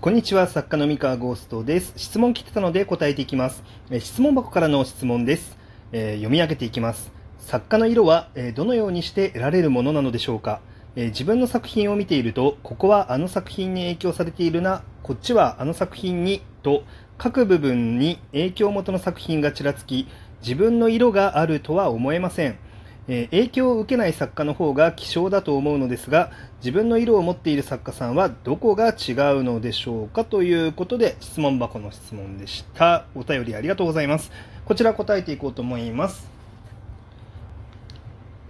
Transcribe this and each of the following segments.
こんにちは、作家の三河ゴーストです。質問来てたので答えていきます。質問箱からの質問です、えー読み上げていきます。作家の色は、えーどのようにして得られるものなのでしょうか、えー自分の作品を見ていると、ここはあの作品に影響されているな、こっちはあの作品に、と、各部分に影響元の作品がちらつき、自分の色があるとは思えません。えー影響を受けない作家の方が希少だと思うのですが自分の色を持っている作家さんはどこが違うのでしょうかということで質問箱の質問でした。お便りありがとうございます。こちら答えていこうと思います。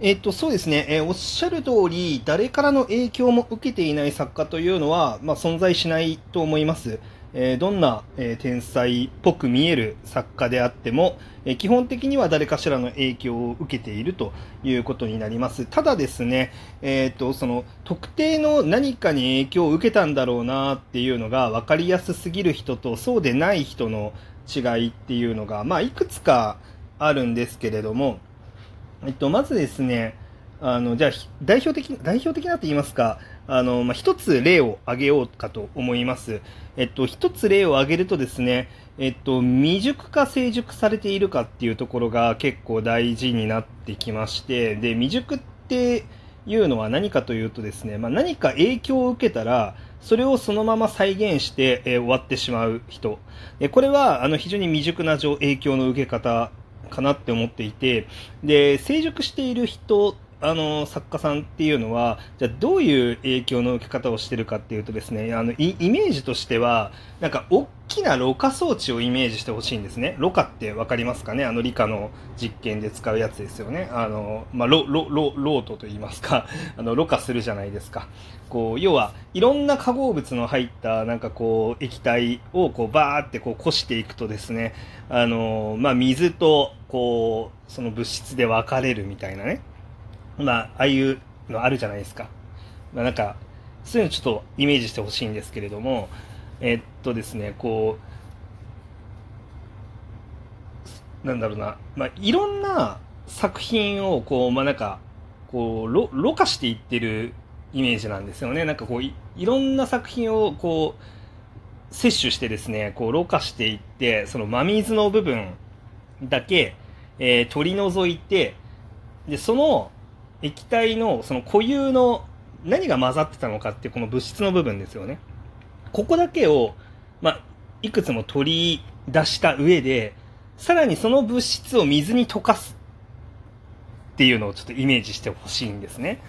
えっと、そうですね、えーおっしゃる通り、誰からの影響も受けていない作家というのは、まあ、存在しないと思います。えどんな、え天才っぽく見える作家であっても、え基本的には誰かしらの影響を受けているということになります。ただですね、えっと、その、特定の何かに影響を受けたんだろうなっていうのが分かりやすすぎる人とそうでない人の違いっていうのが、まあ、いくつかあるんですけれども、えっと、まずですね、あの、じゃあ、代表的、代表的なと言いますか、あの、まあ、一つ例を挙げようかと思います。えっと、一つ例を挙げるとですね、えっと、未熟か成熟されているかっていうところが結構大事になってきまして、で、未熟っていうのは何かというとですね、まあ、何か影響を受けたら、それをそのまま再現して、えー終わってしまう人。でこれは、あの、非常に未熟な状影響の受け方かなって思っていて、で、成熟している人、あの、作家さんっていうのは、じゃどういう影響の受け方をしてるかっていうとですね、あの、イメージとしては、なんか、大きなろ過装置をイメージしてほしいんですね。ろ過ってわかりますかね？あの理科の実験で使うやつですよね。あの、まあ、ロ、ロ、ロ、ロートと言いますか、あの、ろ過するじゃないですか。こう、要は、いろんな化合物の入った、なんかこう、液体をこう、バーってこう、こしていくとですね、あの、まあ、水と、こう、その物質で分かれるみたいなね。まあ、ああいうのあるじゃないですか。まあ、なんか、そういうのちょっとイメージしてほしいんですけれども、えっとですね、こう、なんだろうな、まあ、いろんな作品を、こう、まあ、なんか、こう、ろ、ろ過していってるイメージなんですよね。なんかこう、いろんな作品を、こう、摂取してですね、こう、ろ過していって、その真水の部分だけ、えー取り除いて、で、その液体の、その固有の何が混ざってたのかっていうこの物質の部分ですよね。ここだけを、まあ、いくつも取り出した上で、さらにその物質を水に溶かすっていうのをちょっとイメージしてほしいんですね。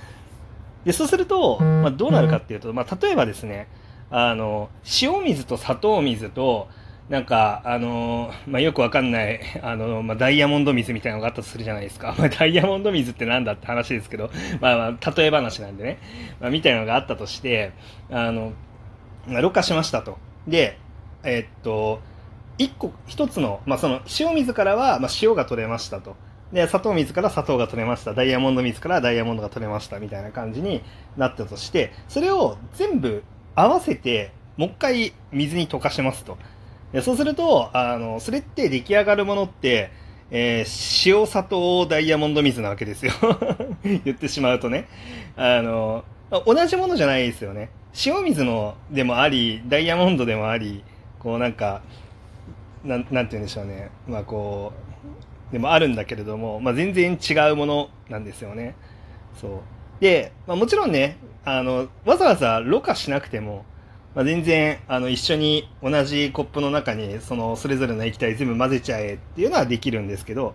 で、そうすると、まあ、どうなるかっていうと、まあ、例えばですね、あの、塩水と砂糖水と、なんか、あの、まあ、よくわかんない、あの、まあ、ダイヤモンド水みたいなのがあったとするじゃないですか。まあ、ダイヤモンド水ってなんだって話ですけど、まあ、まあ、例え話なんでね、まあ、みたいなのがあったとして、あの、まあろ過しましたと。で、えっと、一個、一つの、まあ、その、塩水からは、まあ、塩が取れましたと。で、砂糖水から砂糖が取れました。ダイヤモンド水からダイヤモンドが取れました。みたいな感じになったとして、それを全部合わせて、もう一回水に溶かしますと。でそうすると、あの、それって出来上がるものって、えー塩砂糖ダイヤモンド水なわけですよ。言ってしまうとね。あの、同じものじゃないですよね。塩水のでもあり、ダイヤモンドでもあり、こうなんか、なん、なんて言うんでしょうね。まあこう、でもあるんだけれども、まあ全然違うものなんですよね。そう。で、まあもちろんね、あの、わざわざろ過しなくても、まあ、全然、あの、一緒に同じコップの中に、その、それぞれの液体全部混ぜちゃえっていうのはできるんですけど、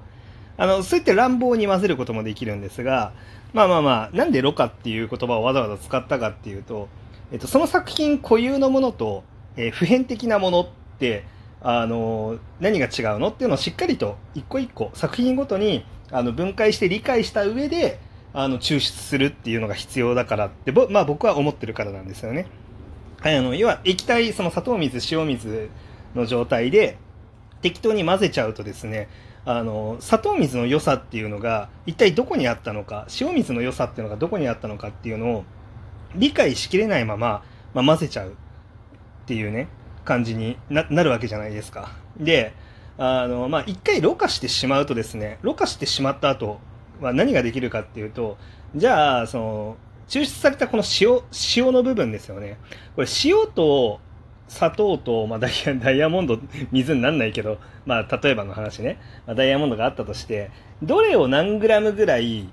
あの、そうやって乱暴に混ぜることもできるんですが、まあまあまあ、なんでろ過っていう言葉をわざわざ使ったかっていうと、えっと、その作品固有のものと、えー普遍的なものって、あの、何が違うのっていうのをしっかりと、一個一個、作品ごとに、あの、分解して理解した上で、あの、抽出するっていうのが必要だからって、まあ僕は思ってるからなんですよね。あの、要は液体、その砂糖水、塩水の状態で適当に混ぜちゃうとですね、あの、砂糖水の良さっていうのが一体どこにあったのか、塩水の良さっていうのがどこにあったのかっていうのを理解しきれないまま、まあ、混ぜちゃうっていうね、感じになるわけじゃないですか。で、あの、まあ、一回ろ過してしまうとですね、ろ過してしまった後、まあ、何ができるかっていうと、じゃあ、その、抽出されたこの塩、塩の部分ですよね。これ塩と、砂糖と、まあ、ダイヤダイヤモンド水になんないけど、まあ、例えばの話ね、まあ、ダイヤモンドがあったとしてどれを何グラムぐらい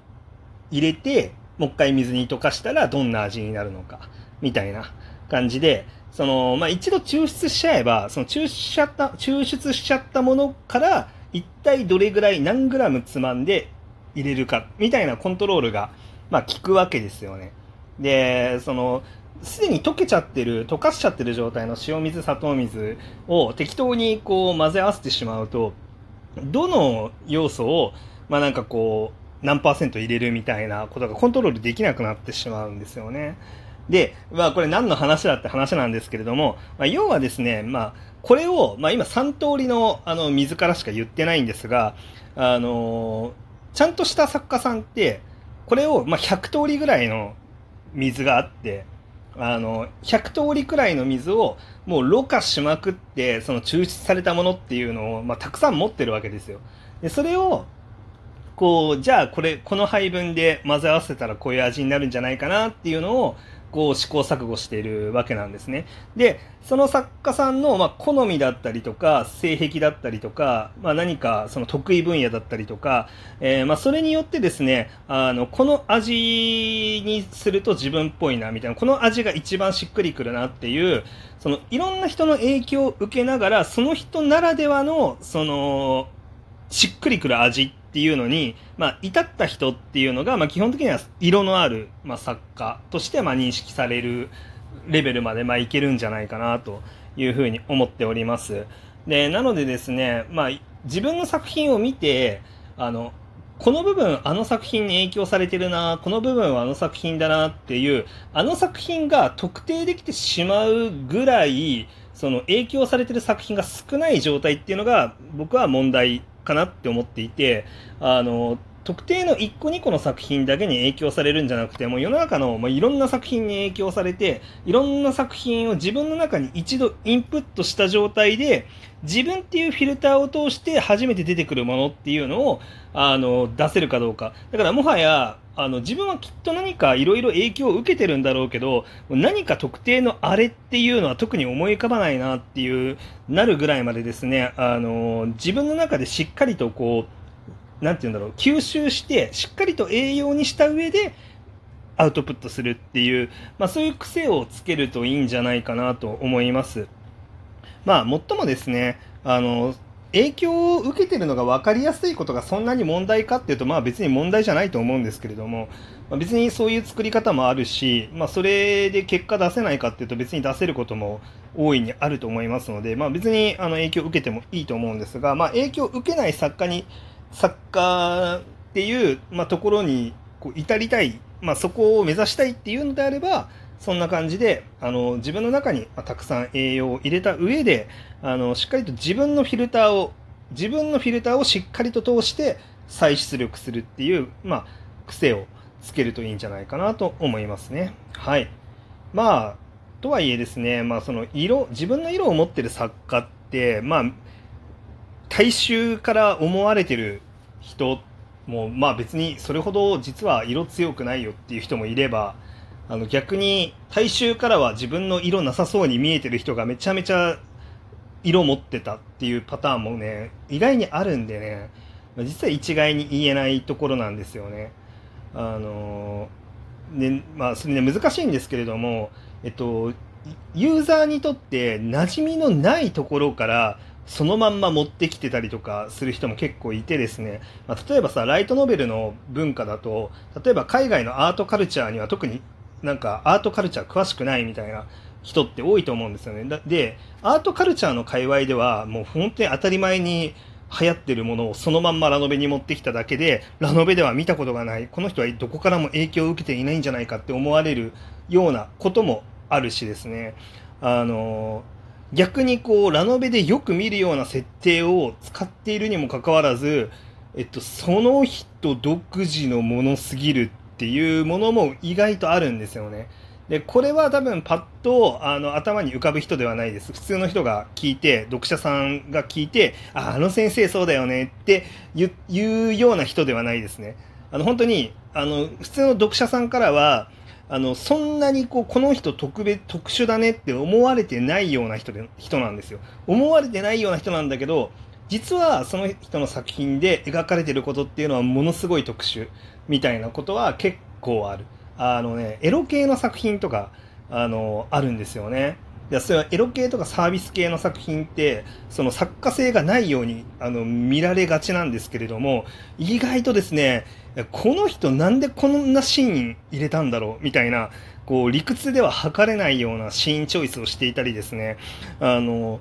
入れてもう一回水に溶かしたらどんな味になるのかみたいな感じでその、まあ、一度抽出しちゃえばその抽出しちゃった抽出しちゃったものから一体どれぐらい何グラムつまんで入れるかみたいなコントロールが、まあ、効くわけですよね。でそのすでに溶けちゃってる、溶かしちゃってる状態の塩水、砂糖水を適当にこう混ぜ合わせてしまうと、どの要素を、まあなんかこう、何パーセント入れるみたいなことがコントロールできなくなってしまうんですよね。で、まあこれ何の話だって話なんですけれども、まあ、要はですね、まあこれを、まあ今3通りのあの水からしか言ってないんですが、あのちゃんとした作家さんって、これを、まあ、100通りぐらいの水があって、あの、100通りくらいの水をもうろ過しまくって、その抽出されたものっていうのを、まあ、たくさん持ってるわけですよ。で、それを、こう、じゃあこれ、この配分で混ぜ合わせたらこういう味になるんじゃないかなっていうのを、こう試行錯誤しているわけなんですね。で、その作家さんの、ま、好みだったりとか、性癖だったりとか、まあ、何かその得意分野だったりとか、えー、ま、それによってですね、あの、この味にすると自分っぽいな、みたいな、この味が一番しっくりくるなっていう、その、いろんな人の影響を受けながら、その人ならではの、その、しっくりくる味ってていうのに、まあ、至った人っていうのが、まあ、基本的には色のある、まあ、作家として、まあ、認識されるレベルまで、まあ、いけるんじゃないかなというふうに思っております。で、なのでですね、まあ、自分の作品を見て、あの、この部分あの作品に影響されてるな、この部分はあの作品だなっていう、あの作品が特定できてしまうぐらい、その影響されてる作品が少ない状態っていうのが僕は問題かなって思っていて、あの、特定の1個2個の作品だけに影響されるんじゃなくて、もう世の中の、まあ、いろんな作品に影響されて、いろんな作品を自分の中に一度インプットした状態で、自分っていうフィルターを通して初めて出てくるものっていうのを、あの、出せるかどうか。だからもはや、あの、自分はきっと何かいろいろ影響を受けてるんだろうけど、何か特定のあれっていうのは特に思い浮かばないなっていう、なるぐらいまでですね、あの、自分の中でしっかりとこう、なんて言うんだろう、吸収して、しっかりと栄養にした上で、アウトプットするっていう、まあそういう癖をつけるといいんじゃないかなと思います。まあ、もっともですね、あの、影響を受けてるのが分かりやすいことがそんなに問題かっていうと、まあ別に問題じゃないと思うんですけれども、まあ、別にそういう作り方もあるし、まあそれで結果出せないかっていうと別に出せることも大いにあると思いますので、まあ別にあの影響を受けてもいいと思うんですが、まあ影響を受けない作家に、作家っていう、まあ、ところにこう至りたい、まあそこを目指したいっていうのであれば、そんな感じで、あの、自分の中にたくさん栄養を入れた上で、あの、しっかりと自分のフィルターを、自分のフィルターをしっかりと通して再出力するっていう、まあ、癖をつけるといいんじゃないかなと思いますね。はい。まあ、とはいえですね、まあ、その色、自分の色を持ってる作家って、まあ、大衆から思われてる人も、まあ別にそれほど実は色強くないよっていう人もいれば、あの逆に大衆からは自分の色なさそうに見えてる人がめちゃめちゃ色持ってたっていうパターンもね意外にあるんでね実は一概に言えないところなんですよね。あのねまあそれね難しいんですけれどもえっとユーザーにとって馴染みのないところからそのまんま持ってきてたりとかする人も結構いてですね、まあ、例えばさライトノベルの文化だと例えば海外のアートカルチャーには特になんかアートカルチャー詳しくないみたいな人って多いと思うんですよね。で、アートカルチャーの界隈ではもう本当に当たり前に流行ってるものをそのまんまラノベに持ってきただけで、ラノベでは見たことがない、この人はどこからも影響を受けていないんじゃないかって思われるようなこともあるしですね。あの、逆にこう、ラノベでよく見るような設定を使っているにもかかわらず、えっと、その人独自のものすぎるっていうものも意外とあるんですよね。で、これは多分パッとあの頭に浮かぶ人ではないです。普通の人が聞いて、読者さんが聞いて、あ、あの先生そうだよねって言うような人ではないですね。あの本当に、あの、普通の読者さんからは、あの、そんなにこう、この人特別、特殊だねって思われてないような人で、人なんですよ。思われてないような人なんだけど、実はその人の作品で描かれてることっていうのはものすごい特殊みたいなことは結構ある。あのね、エロ系の作品とか、あの、あるんですよね。いや、それはエロ系とかサービス系の作品って、その作家性がないように、あの、見られがちなんですけれども、意外とですね、この人なんでこんなシーン入れたんだろうみたいな、こう、理屈では測れないようなシーンチョイスをしていたりですね、あの、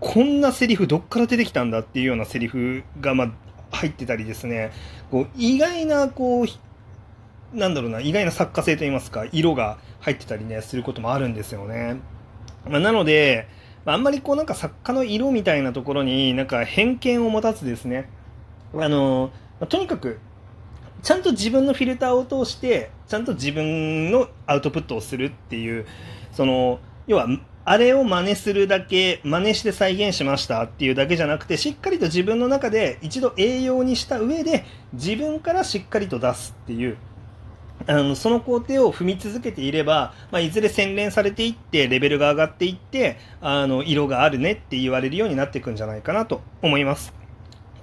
こんなセリフどっから出てきたんだっていうようなセリフが、ま、入ってたりですね、こう、意外な、こう、なんだろうな、意外な作家性といいますか、色が入ってたりね、することもあるんですよね。まあ、なので、あんまりこうなんか作家の色みたいなところになんか偏見を持たずですね、あの、まあ、とにかく、ちゃんと自分のフィルターを通して、ちゃんと自分のアウトプットをするっていう、その、要は、あれを真似するだけ、真似して再現しましたっていうだけじゃなくて、しっかりと自分の中で一度栄養にした上で、自分からしっかりと出すっていう、あの、その工程を踏み続けていれば、まあ、いずれ洗練されていって、レベルが上がっていって、あの、色があるねって言われるようになっていくんじゃないかなと思います。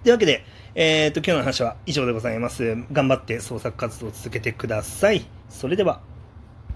というわけで、えっ、ー、と、今日の話は以上でございます。頑張って創作活動を続けてください。それでは。